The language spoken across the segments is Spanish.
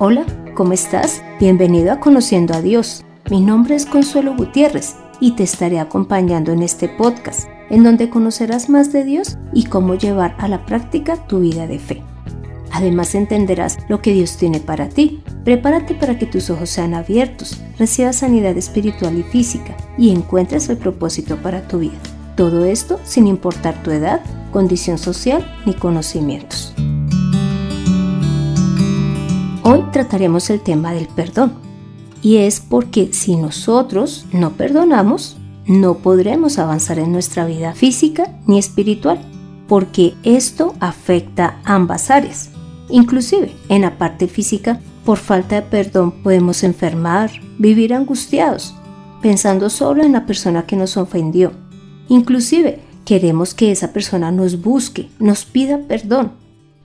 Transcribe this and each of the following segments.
Hola, ¿cómo estás? Bienvenido a Conociendo a Dios. Mi nombre es Consuelo Gutiérrez y te estaré acompañando en este podcast, en donde conocerás más de Dios y cómo llevar a la práctica tu vida de fe. Además entenderás lo que Dios tiene para ti. Prepárate para que tus ojos sean abiertos, recibas sanidad espiritual y física y encuentres el propósito para tu vida. Todo esto sin importar tu edad, condición social ni conocimientos. Hoy trataremos el tema del perdón. Y es porque si nosotros no perdonamos, no podremos avanzar en nuestra vida física ni espiritual, porque esto afecta ambas áreas. Inclusive, en la parte física, por falta de perdón podemos enfermar, vivir angustiados, pensando solo en la persona que nos ofendió. Inclusive, queremos que esa persona nos busque, nos pida perdón.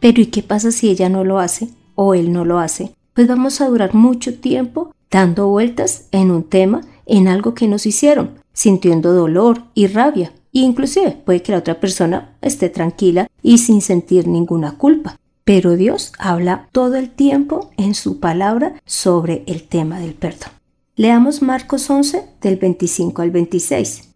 Pero ¿y qué pasa si ella no lo hace? O él no lo hace, pues vamos a durar mucho tiempo dando vueltas en un tema, en algo que nos hicieron, sintiendo dolor y rabia, e inclusive puede que la otra persona esté tranquila y sin sentir ninguna culpa. Pero Dios habla todo el tiempo en su palabra sobre el tema del perdón. Leamos Marcos 11 del 25 al 26.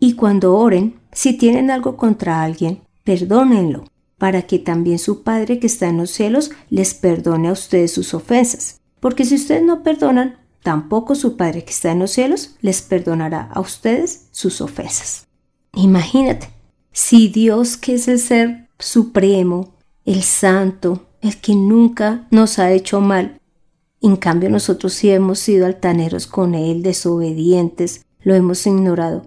Y cuando oren, si tienen algo contra alguien, perdónenlo, para que también su Padre que está en los cielos les perdone a ustedes sus ofensas. Porque si ustedes no perdonan, tampoco su Padre que está en los cielos les perdonará a ustedes sus ofensas. Imagínate, si Dios que es el ser supremo, el santo, el que nunca nos ha hecho mal, en cambio nosotros sí hemos sido altaneros con Él, desobedientes, lo hemos ignorado.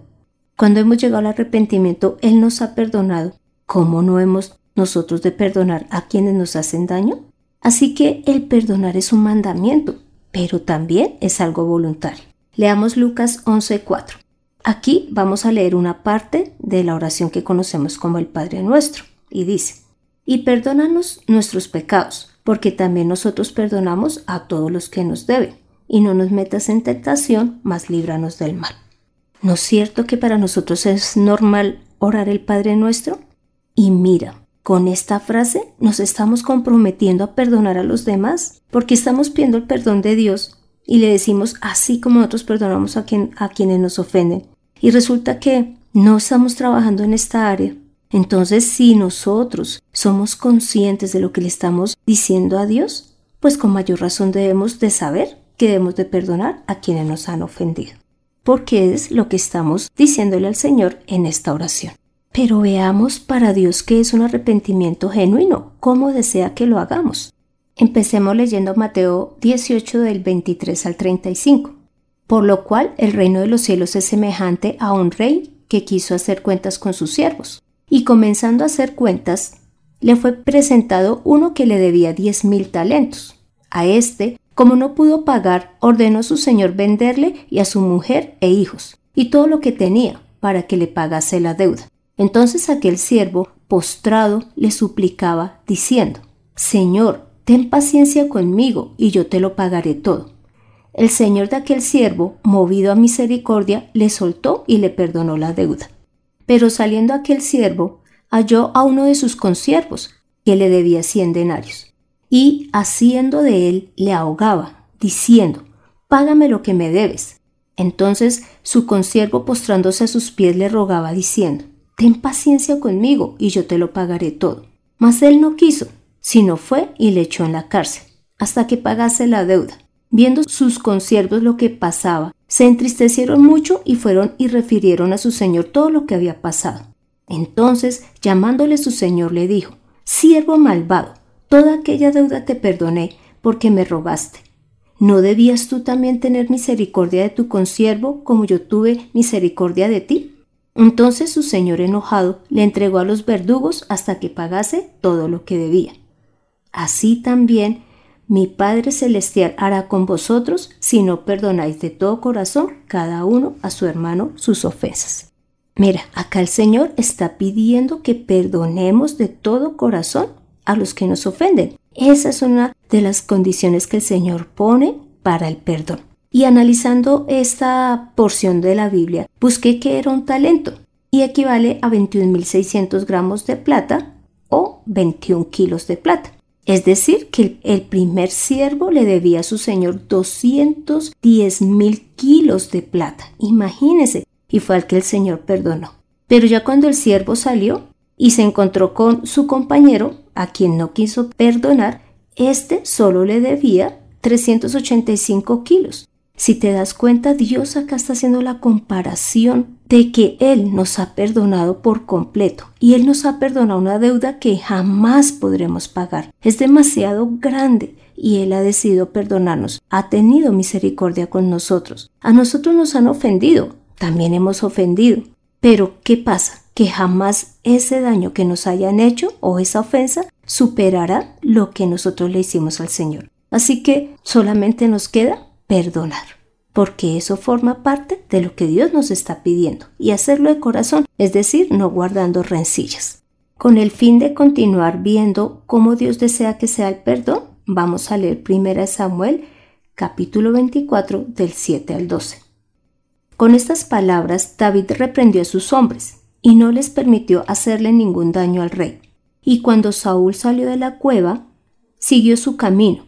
Cuando hemos llegado al arrepentimiento, Él nos ha perdonado. ¿Cómo no hemos nosotros de perdonar a quienes nos hacen daño? Así que el perdonar es un mandamiento, pero también es algo voluntario. Leamos Lucas 11:4. Aquí vamos a leer una parte de la oración que conocemos como el Padre Nuestro, y dice, y perdónanos nuestros pecados, porque también nosotros perdonamos a todos los que nos deben, y no nos metas en tentación, mas líbranos del mal. ¿No es cierto que para nosotros es normal orar el Padre Nuestro? Y mira, con esta frase nos estamos comprometiendo a perdonar a los demás, porque estamos pidiendo el perdón de Dios y le decimos así como nosotros perdonamos a, quien, a quienes nos ofenden. Y resulta que no estamos trabajando en esta área. Entonces, si nosotros somos conscientes de lo que le estamos diciendo a Dios, pues con mayor razón debemos de saber que debemos de perdonar a quienes nos han ofendido. Porque es lo que estamos diciéndole al Señor en esta oración. Pero veamos para Dios que es un arrepentimiento genuino, cómo desea que lo hagamos. Empecemos leyendo Mateo 18 del 23 al 35. Por lo cual el reino de los cielos es semejante a un rey que quiso hacer cuentas con sus siervos. Y comenzando a hacer cuentas, le fue presentado uno que le debía diez mil talentos. A éste, como no pudo pagar, ordenó su señor venderle y a su mujer e hijos, y todo lo que tenía, para que le pagase la deuda. Entonces aquel siervo, postrado, le suplicaba, diciendo, Señor, ten paciencia conmigo y yo te lo pagaré todo. El señor de aquel siervo, movido a misericordia, le soltó y le perdonó la deuda. Pero saliendo aquel siervo, halló a uno de sus consiervos, que le debía cien denarios, y haciendo de él le ahogaba, diciendo, Págame lo que me debes. Entonces su consiervo postrándose a sus pies le rogaba, diciendo, ten paciencia conmigo y yo te lo pagaré todo. Mas él no quiso, sino fue y le echó en la cárcel, hasta que pagase la deuda. Viendo sus consiervos lo que pasaba, se entristecieron mucho y fueron y refirieron a su señor todo lo que había pasado. Entonces, llamándole su señor, le dijo, Siervo malvado, toda aquella deuda te perdoné porque me rogaste. ¿No debías tú también tener misericordia de tu consiervo como yo tuve misericordia de ti? Entonces su señor enojado le entregó a los verdugos hasta que pagase todo lo que debía. Así también mi Padre Celestial hará con vosotros si no perdonáis de todo corazón cada uno a su hermano sus ofensas. Mira, acá el Señor está pidiendo que perdonemos de todo corazón a los que nos ofenden. Esa es una de las condiciones que el Señor pone para el perdón. Y analizando esta porción de la Biblia, busqué que era un talento y equivale a 21.600 gramos de plata o 21 kilos de plata. Es decir, que el primer siervo le debía a su señor 210 mil kilos de plata. Imagínese. Y fue al que el señor perdonó. Pero ya cuando el siervo salió y se encontró con su compañero, a quien no quiso perdonar, este solo le debía 385 kilos. Si te das cuenta, Dios acá está haciendo la comparación de que Él nos ha perdonado por completo y Él nos ha perdonado una deuda que jamás podremos pagar. Es demasiado grande y Él ha decidido perdonarnos. Ha tenido misericordia con nosotros. A nosotros nos han ofendido, también hemos ofendido. Pero, ¿qué pasa? Que jamás ese daño que nos hayan hecho o esa ofensa superará lo que nosotros le hicimos al Señor. Así que solamente nos queda perdonar, porque eso forma parte de lo que Dios nos está pidiendo, y hacerlo de corazón, es decir, no guardando rencillas. Con el fin de continuar viendo cómo Dios desea que sea el perdón, vamos a leer 1 Samuel capítulo 24 del 7 al 12. Con estas palabras David reprendió a sus hombres y no les permitió hacerle ningún daño al rey. Y cuando Saúl salió de la cueva, siguió su camino,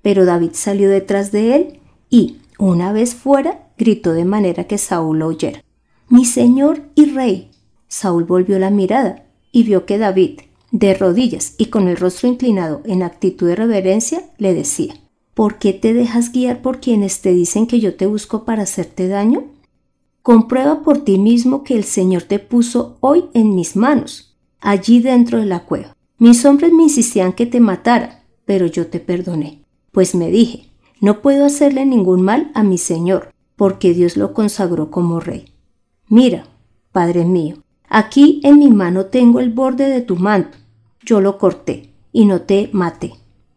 pero David salió detrás de él y, una vez fuera, gritó de manera que Saúl lo oyera. Mi señor y rey. Saúl volvió la mirada y vio que David, de rodillas y con el rostro inclinado en actitud de reverencia, le decía, ¿Por qué te dejas guiar por quienes te dicen que yo te busco para hacerte daño? Comprueba por ti mismo que el Señor te puso hoy en mis manos, allí dentro de la cueva. Mis hombres me insistían que te matara, pero yo te perdoné, pues me dije, no puedo hacerle ningún mal a mi Señor, porque Dios lo consagró como rey. Mira, Padre mío, aquí en mi mano tengo el borde de tu manto. Yo lo corté y no te maté.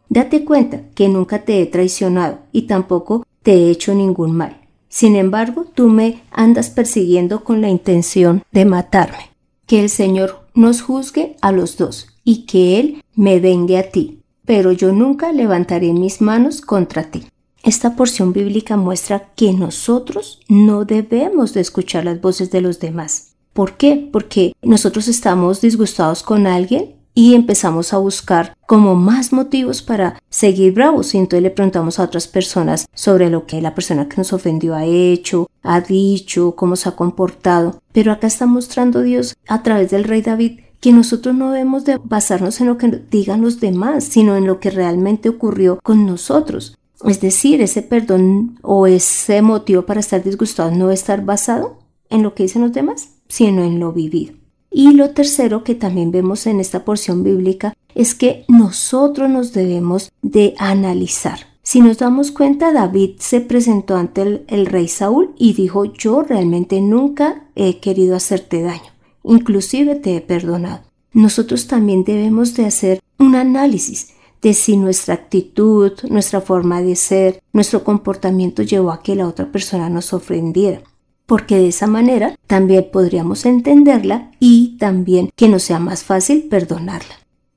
Date cuenta que nunca te he traicionado y tampoco te he hecho ningún mal. Sin embargo, tú me andas persiguiendo con la intención de matarme. Que el Señor nos juzgue a los dos y que Él me vengue a ti, pero yo nunca levantaré mis manos contra ti. Esta porción bíblica muestra que nosotros no debemos de escuchar las voces de los demás. ¿Por qué? Porque nosotros estamos disgustados con alguien y empezamos a buscar como más motivos para seguir bravos y entonces le preguntamos a otras personas sobre lo que la persona que nos ofendió ha hecho, ha dicho, cómo se ha comportado. Pero acá está mostrando Dios a través del rey David que nosotros no debemos de basarnos en lo que digan los demás, sino en lo que realmente ocurrió con nosotros. Es decir, ese perdón o ese motivo para estar disgustado no estar basado en lo que dicen los demás, sino en lo vivido. Y lo tercero que también vemos en esta porción bíblica es que nosotros nos debemos de analizar. Si nos damos cuenta, David se presentó ante el, el, rey Saúl y dijo, yo realmente nunca he querido hacerte daño, inclusive te he perdonado. Nosotros también debemos de hacer un análisis de si nuestra actitud, nuestra forma de ser, nuestro comportamiento llevó a que la otra persona nos ofendiera. Porque de esa manera también podríamos entenderla y también que nos sea más fácil perdonarla.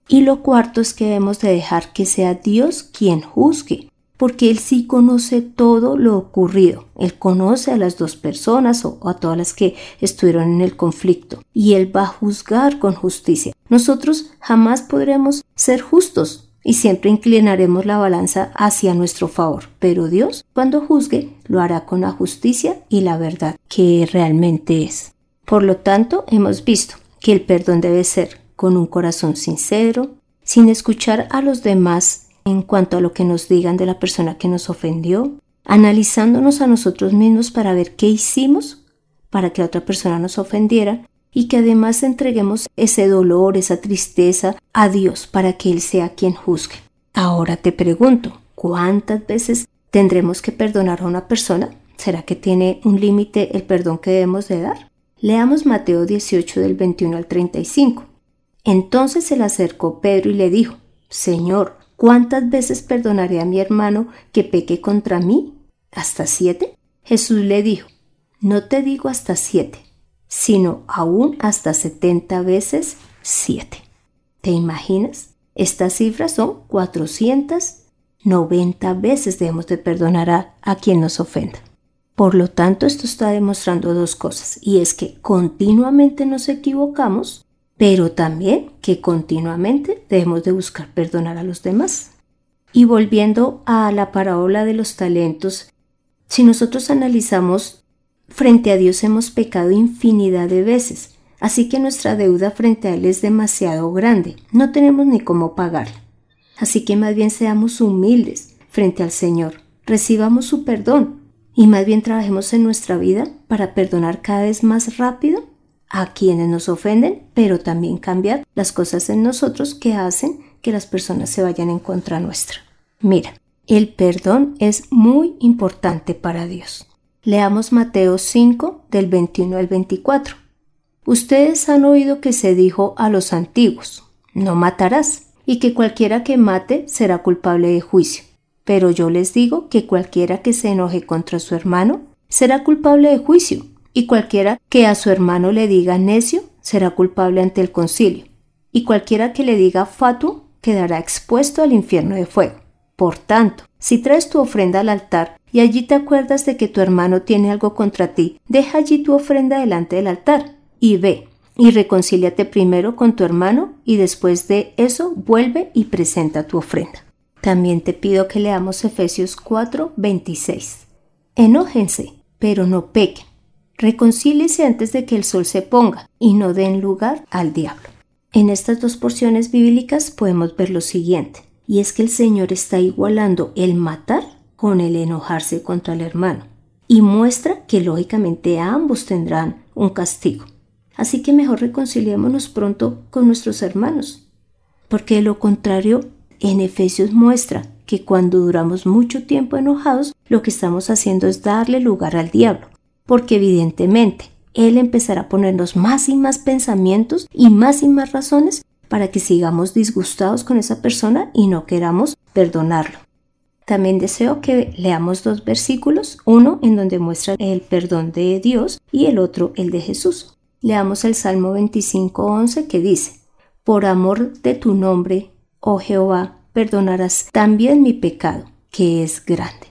Y lo cuarto es que debemos de dejar que sea Dios quien juzgue, porque Él sí conoce todo lo ocurrido. Él conoce a las dos personas o a todas las que estuvieron en el conflicto y Él va a juzgar con justicia. Nosotros jamás podremos ser justos y siempre inclinaremos la balanza hacia nuestro favor. Pero Dios, cuando juzgue, lo hará con la justicia y la verdad que realmente es. Por lo tanto, hemos visto que el perdón debe ser con un corazón sincero, sin escuchar a los demás en cuanto a lo que nos digan de la persona que nos ofendió, analizándonos a nosotros mismos para ver qué hicimos para que otra persona nos ofendiera y que además entreguemos ese dolor, esa tristeza a Dios para que Él sea quien juzgue. Ahora te pregunto, ¿cuántas veces tendremos que perdonar a una persona? ¿Será que tiene un límite el perdón que debemos de dar? Leamos Mateo 18 del 21 al 35. Entonces se le acercó Pedro y le dijo, Señor, ¿cuántas veces perdonaré a mi hermano que peque contra mí? ¿Hasta siete? Jesús le dijo, no te digo hasta siete sino aún hasta 70 veces 7. ¿Te imaginas? Estas cifras son 490 veces debemos de perdonar a, a quien nos ofenda. Por lo tanto, esto está demostrando dos cosas, y es que continuamente nos equivocamos, pero también que continuamente debemos de buscar perdonar a los demás. Y volviendo a la parábola de los talentos, si nosotros analizamos, frente a Dios hemos pecado infinidad de veces, así que nuestra deuda frente a Él es demasiado grande, no tenemos ni cómo pagarla. Así que más bien seamos humildes frente al Señor, recibamos su perdón y más bien trabajemos en nuestra vida para perdonar cada vez más rápido a quienes nos ofenden, pero también cambiar las cosas en nosotros que hacen que las personas se vayan en contra nuestra. Mira, el perdón es muy importante para Dios. Leamos Mateo 5 del 21 al 24. Ustedes han oído que se dijo a los antiguos, no matarás, y que cualquiera que mate será culpable de juicio. Pero yo les digo que cualquiera que se enoje contra su hermano será culpable de juicio, y cualquiera que a su hermano le diga necio será culpable ante el concilio, y cualquiera que le diga fatuo quedará expuesto al infierno de fuego. Por tanto, si traes tu ofrenda al altar y allí te acuerdas de que tu hermano tiene algo contra ti, deja allí tu ofrenda delante del altar y ve y reconcíliate primero con tu hermano y después de eso vuelve y presenta tu ofrenda. También te pido que leamos Efesios 4, 26. Enójense, pero no pequen. Reconcíliese antes de que el sol se ponga y no den lugar al diablo. En estas dos porciones bíblicas podemos ver lo siguiente, y es que el Señor está igualando el matar con el enojarse contra el hermano, y muestra que lógicamente ambos tendrán un castigo. Así que mejor reconciliémonos pronto con nuestros hermanos, porque de lo contrario, en Efesios muestra que cuando duramos mucho tiempo enojados, lo que estamos haciendo es darle lugar al diablo porque evidentemente Él empezará a ponernos más y más pensamientos y más y más razones para que sigamos disgustados con esa persona y no queramos perdonarlo. También deseo que leamos dos versículos, uno en donde muestra el perdón de Dios y el otro el de Jesús. Leamos el Salmo 25.11 que dice, Por amor de tu nombre, oh Jehová, perdonarás también mi pecado, que es grande.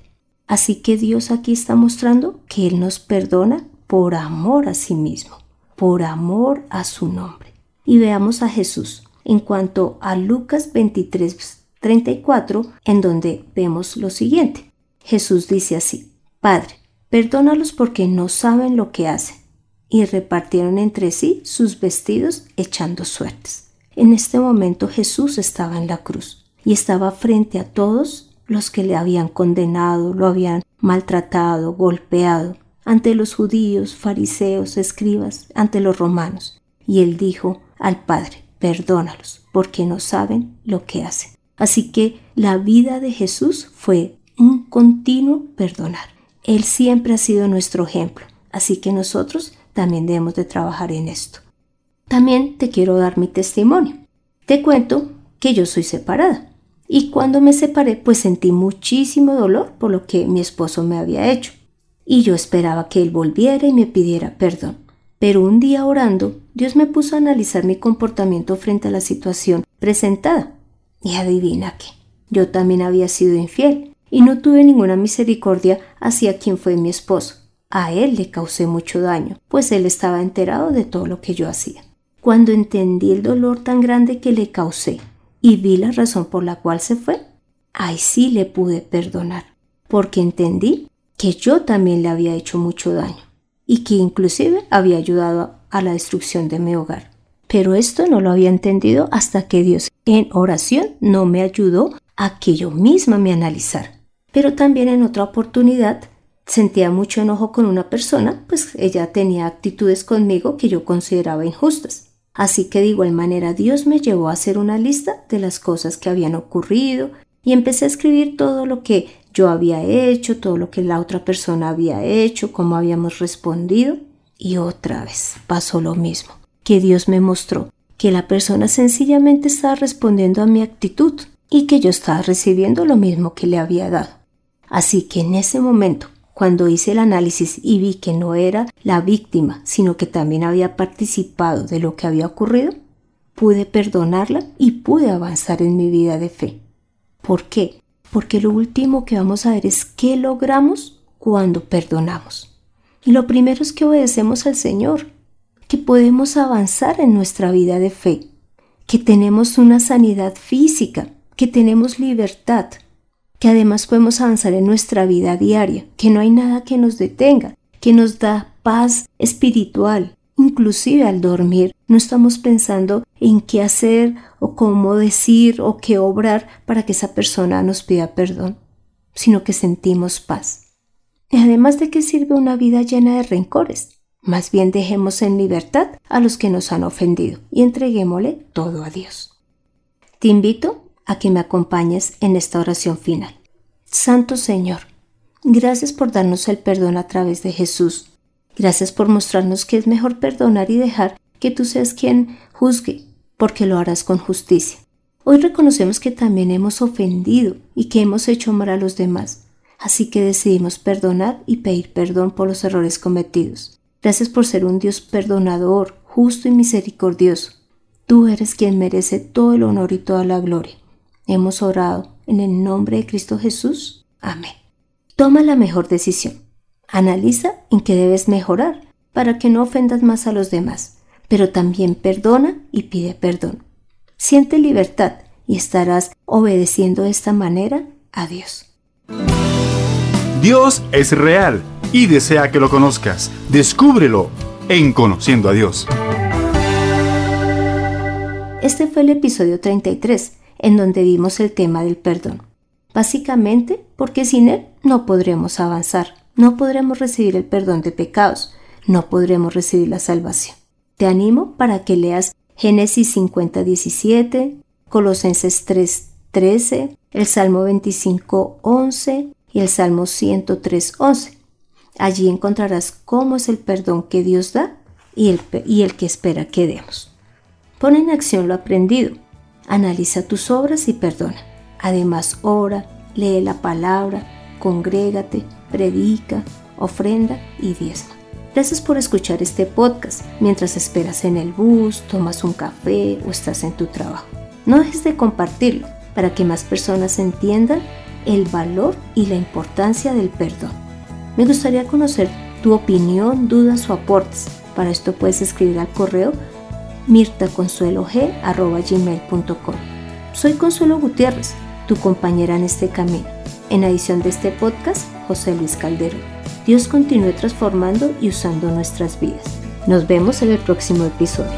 Así que Dios aquí está mostrando que Él nos perdona por amor a sí mismo, por amor a su nombre. Y veamos a Jesús en cuanto a Lucas 23, 34, en donde vemos lo siguiente. Jesús dice así, Padre, perdónalos porque no saben lo que hacen. Y repartieron entre sí sus vestidos echando suertes. En este momento Jesús estaba en la cruz y estaba frente a todos los que le habían condenado, lo habían maltratado, golpeado, ante los judíos, fariseos, escribas, ante los romanos. Y él dijo al Padre, perdónalos, porque no saben lo que hacen. Así que la vida de Jesús fue un continuo perdonar. Él siempre ha sido nuestro ejemplo, así que nosotros también debemos de trabajar en esto. También te quiero dar mi testimonio. Te cuento que yo soy separada. Y cuando me separé, pues sentí muchísimo dolor por lo que mi esposo me había hecho. Y yo esperaba que él volviera y me pidiera perdón. Pero un día orando, Dios me puso a analizar mi comportamiento frente a la situación presentada. Y adivina qué, yo también había sido infiel y no tuve ninguna misericordia hacia quien fue mi esposo. A él le causé mucho daño, pues él estaba enterado de todo lo que yo hacía. Cuando entendí el dolor tan grande que le causé y vi la razón por la cual se fue, ahí sí le pude perdonar, porque entendí que yo también le había hecho mucho daño y que inclusive había ayudado a la destrucción de mi hogar. Pero esto no lo había entendido hasta que Dios en oración no me ayudó a que yo misma me analizara. Pero también en otra oportunidad sentía mucho enojo con una persona, pues ella tenía actitudes conmigo que yo consideraba injustas. Así que de igual manera Dios me llevó a hacer una lista de las cosas que habían ocurrido y empecé a escribir todo lo que yo había hecho, todo lo que la otra persona había hecho, cómo habíamos respondido. Y otra vez pasó lo mismo, que Dios me mostró que la persona sencillamente estaba respondiendo a mi actitud y que yo estaba recibiendo lo mismo que le había dado. Así que en ese momento cuando hice el análisis y vi que no era la víctima, sino que también había participado de lo que había ocurrido, pude perdonarla y pude avanzar en mi vida de fe. ¿Por qué? Porque lo último que vamos a ver es qué logramos cuando perdonamos. Y lo primero es que obedecemos al Señor. Que podemos avanzar en nuestra vida de fe, que tenemos una sanidad física, que tenemos libertad, que además podemos avanzar en nuestra vida diaria, que no hay nada que nos detenga, que nos da paz espiritual. Inclusive al dormir no estamos pensando en qué hacer o cómo decir o qué obrar para que esa persona nos pida perdón, sino que sentimos paz. Y además de que sirve una vida llena de rencores, más bien dejemos en libertad a los que nos han ofendido y entreguémosle todo a Dios. Te invito a que me acompañes en esta oración final. Santo Señor, gracias por darnos el perdón a través de Jesús. Gracias por mostrarnos que es mejor perdonar y dejar que tú seas quien juzgue, porque lo harás con justicia. Hoy reconocemos que también hemos ofendido y que hemos hecho mal a los demás, así que decidimos perdonar y pedir perdón por los errores cometidos. Gracias por ser un Dios perdonador, justo y misericordioso. Tú eres quien merece todo el honor y toda la gloria. Hemos orado en el nombre de Cristo Jesús. Amén. Toma la mejor decisión. Analiza en qué debes mejorar para que no ofendas más a los demás, pero también perdona y pide perdón. Siente libertad y estarás obedeciendo de esta manera a Dios. Dios es real y desea que lo conozcas. Descúbrelo en Conociendo a Dios. Este fue el episodio 33, en donde vimos el tema del perdón. Básicamente porque sin él no podremos avanzar, no podremos recibir el perdón de pecados, no podremos recibir la salvación. Te animo para que leas Génesis 50, 17, Colosenses 3, 13, el Salmo 25, 11, y el Salmo 103.11. Allí encontrarás cómo es el perdón que Dios da y el, y el que espera que demos. Pon en acción lo aprendido. Analiza tus obras y perdona. Además, ora, lee la palabra, congrégate, predica, ofrenda y diezma. Gracias por escuchar este podcast mientras esperas en el bus, tomas un café o estás en tu trabajo. No dejes de compartirlo para que más personas entiendan el valor y la importancia del perdón. Me gustaría conocer tu opinión, dudas o aportes. Para esto puedes escribir al correo mirtaconsuelog.com. Soy Consuelo Gutiérrez, tu compañera en este camino. En adición de este podcast, José Luis Calderón. Dios continúe transformando y usando nuestras vidas. Nos vemos en el próximo episodio.